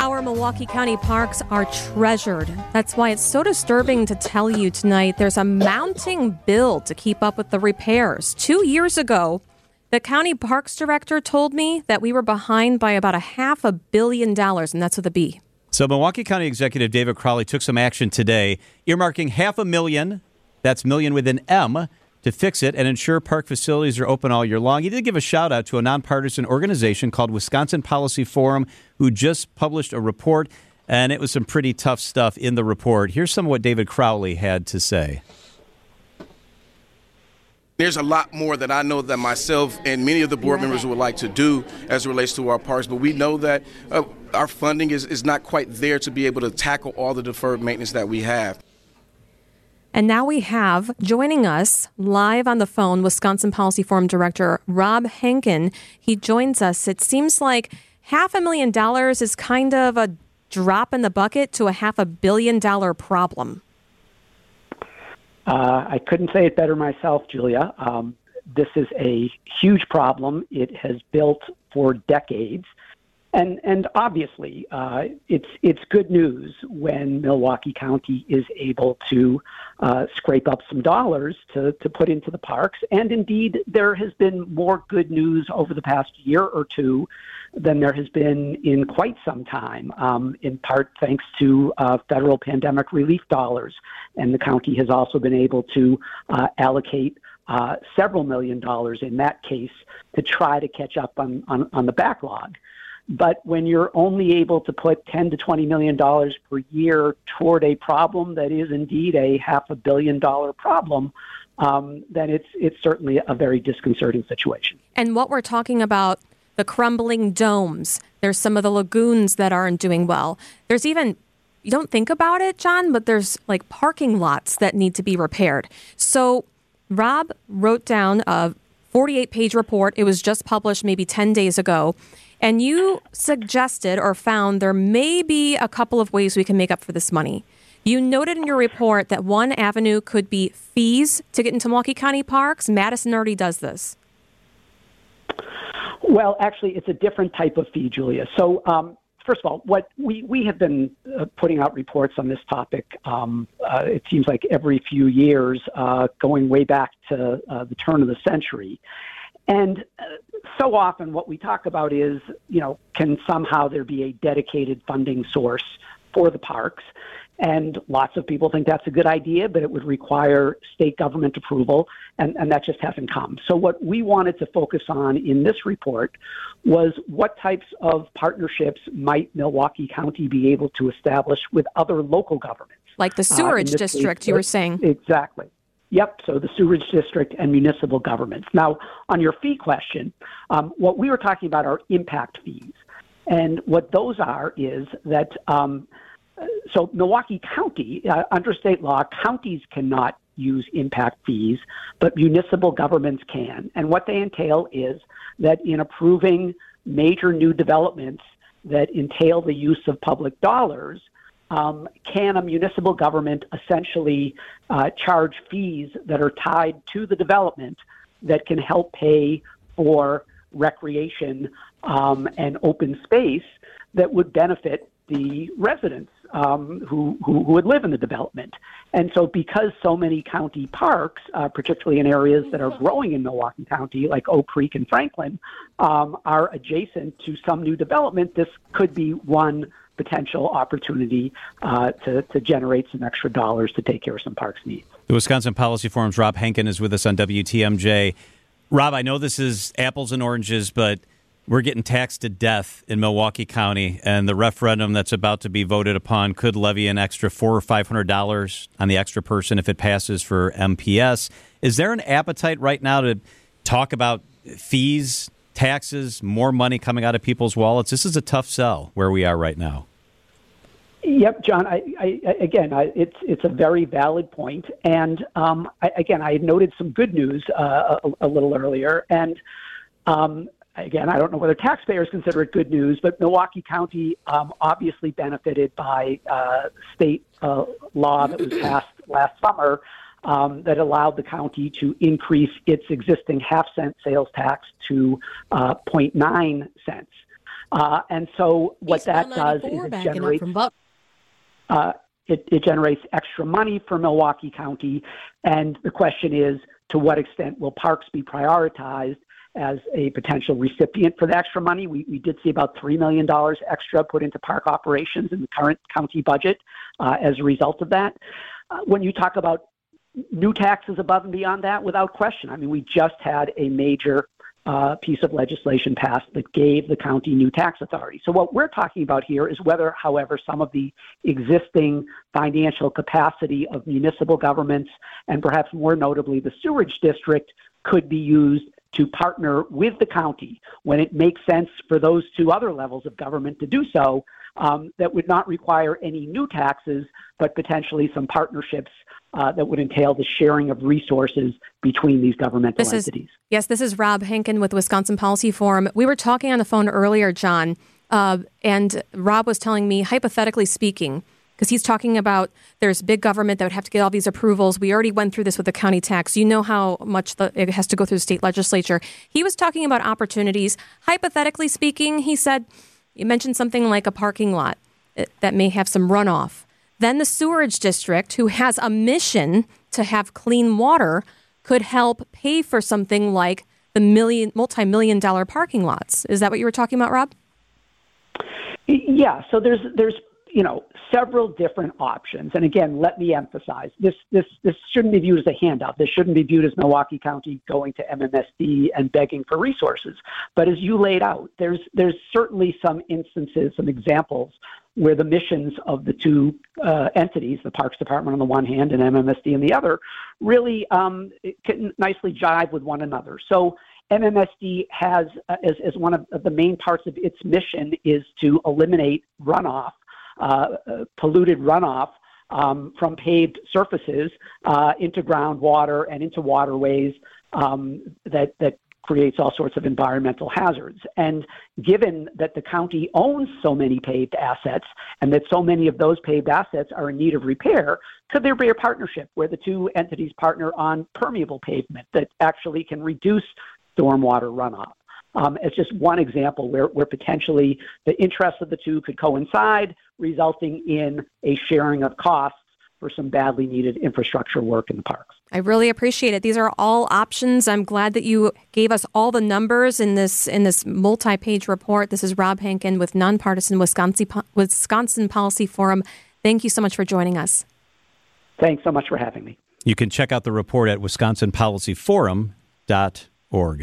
Our Milwaukee County parks are treasured. That's why it's so disturbing to tell you tonight there's a mounting bill to keep up with the repairs. Two years ago, the county parks director told me that we were behind by about a half a billion dollars, and that's with a B. So, Milwaukee County Executive David Crowley took some action today, earmarking half a million, that's million with an M, to fix it and ensure park facilities are open all year long. He did give a shout out to a nonpartisan organization called Wisconsin Policy Forum, who just published a report, and it was some pretty tough stuff in the report. Here's some of what David Crowley had to say. There's a lot more that I know that myself and many of the board members would like to do as it relates to our parks, but we know that uh, our funding is, is not quite there to be able to tackle all the deferred maintenance that we have. And now we have joining us live on the phone Wisconsin Policy Forum Director Rob Henken. He joins us. It seems like half a million dollars is kind of a drop in the bucket to a half a billion dollar problem. Uh, I couldn't say it better myself, Julia. Um, this is a huge problem. It has built for decades. And and obviously, uh, it's it's good news when Milwaukee County is able to uh, scrape up some dollars to to put into the parks. And indeed, there has been more good news over the past year or two than there has been in quite some time. Um, in part thanks to uh, federal pandemic relief dollars, and the county has also been able to uh, allocate. Uh, several million dollars in that case to try to catch up on, on, on the backlog. But when you're only able to put 10 to 20 million dollars per year toward a problem that is indeed a half a billion dollar problem, um, then it's it's certainly a very disconcerting situation. And what we're talking about the crumbling domes. There's some of the lagoons that aren't doing well. There's even you don't think about it, John, but there's like parking lots that need to be repaired. So Rob wrote down a 48 page report. It was just published maybe 10 days ago. And you suggested or found there may be a couple of ways we can make up for this money. You noted in your report that one avenue could be fees to get into Milwaukee County parks. Madison already does this. Well, actually, it's a different type of fee, Julia. So, um, first of all, what we, we have been uh, putting out reports on this topic. Um, uh, it seems like every few years, uh, going way back to uh, the turn of the century. And uh, so often what we talk about is, you know, can somehow there be a dedicated funding source for the parks? And lots of people think that's a good idea, but it would require state government approval, and, and that just hasn't come. So, what we wanted to focus on in this report was what types of partnerships might Milwaukee County be able to establish with other local governments? Like the uh, sewerage uh, district, case, you were saying. Exactly. Yep, so the sewerage district and municipal governments. Now, on your fee question, um, what we were talking about are impact fees. And what those are is that, um, so Milwaukee County, uh, under state law, counties cannot use impact fees, but municipal governments can. And what they entail is that in approving major new developments that entail the use of public dollars, um, can a municipal government essentially uh, charge fees that are tied to the development that can help pay for recreation um, and open space that would benefit the residents um, who, who, who, would live in the development. And so, because so many county parks, uh, particularly in areas that are growing in Milwaukee County, like Oak Creek and Franklin, um, are adjacent to some new development, this could be one potential opportunity uh, to, to generate some extra dollars to take care of some parks needs. The Wisconsin Policy Forum's Rob Henken is with us on WTMJ. Rob, I know this is apples and oranges, but we're getting taxed to death in Milwaukee County, and the referendum that's about to be voted upon could levy an extra four or five hundred dollars on the extra person if it passes for MPS. Is there an appetite right now to talk about fees, taxes, more money coming out of people's wallets? This is a tough sell where we are right now. Yep, John. I, I, again, I, it's it's a very valid point. and um, I, again, I had noted some good news uh, a, a, little earlier, and um, again, I don't know whether taxpayers consider it good news, but Milwaukee County um, obviously benefited by uh, state uh, law that was passed last summer um, that allowed the county to increase its existing half cent sales tax to uh, 0.9 cents. Uh, and so what that does is it generates, uh, it, it generates extra money for Milwaukee County. And the question is, to what extent will parks be prioritized as a potential recipient for the extra money. We, we did see about $3 million extra put into park operations in the current county budget uh, as a result of that. Uh, when you talk about new taxes above and beyond that, without question, I mean, we just had a major uh, piece of legislation passed that gave the county new tax authority. So, what we're talking about here is whether, however, some of the existing financial capacity of municipal governments and perhaps more notably the sewerage district could be used to partner with the county when it makes sense for those two other levels of government to do so um, that would not require any new taxes, but potentially some partnerships uh, that would entail the sharing of resources between these governmental this entities. Is, yes, this is Rob Henken with Wisconsin Policy Forum. We were talking on the phone earlier, John, uh, and Rob was telling me, hypothetically speaking, because he's talking about there's big government that would have to get all these approvals. We already went through this with the county tax. You know how much the, it has to go through the state legislature. He was talking about opportunities. Hypothetically speaking, he said, you mentioned something like a parking lot eh, that may have some runoff. Then the sewerage district, who has a mission to have clean water, could help pay for something like the million multi-million dollar parking lots. Is that what you were talking about, Rob? Yeah. So there's there's you know, several different options. And again, let me emphasize this, this, this shouldn't be viewed as a handout. This shouldn't be viewed as Milwaukee County going to MMSD and begging for resources. But as you laid out, there's, there's certainly some instances, some examples where the missions of the two uh, entities, the Parks Department on the one hand and MMSD on the other, really um, can nicely jive with one another. So MMSD has, uh, as, as one of the main parts of its mission, is to eliminate runoff uh, polluted runoff um, from paved surfaces uh, into groundwater and into waterways um, that that creates all sorts of environmental hazards. And given that the county owns so many paved assets and that so many of those paved assets are in need of repair, could there be a partnership where the two entities partner on permeable pavement that actually can reduce stormwater runoff? Um, as just one example where, where potentially the interests of the two could coincide, resulting in a sharing of costs for some badly needed infrastructure work in the parks. I really appreciate it. These are all options. I'm glad that you gave us all the numbers in this in this multi-page report. This is Rob Henken with Nonpartisan Wisconsin Wisconsin Policy Forum. Thank you so much for joining us. Thanks so much for having me. You can check out the report at wisconsinpolicyforum.org.